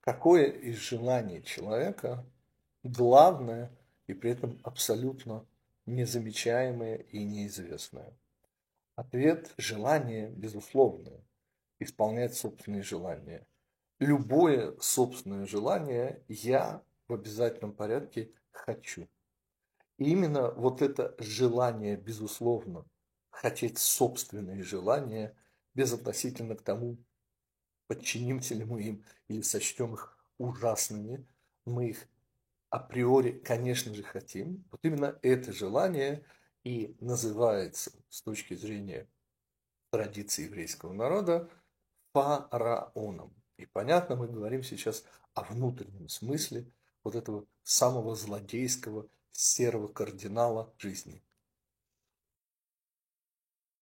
Какое из желаний человека главное и при этом абсолютно незамечаемое и неизвестное? Ответ – желание безусловное, исполнять собственные желания. Любое собственное желание я в обязательном порядке хочу. И именно вот это желание, безусловно, хотеть собственные желания, безотносительно к тому, подчинимся ли мы им или сочтем их ужасными, мы их априори, конечно же, хотим. Вот именно это желание и называется с точки зрения традиции еврейского народа фараоном. И понятно, мы говорим сейчас о внутреннем смысле вот этого самого злодейского серого кардинала жизни.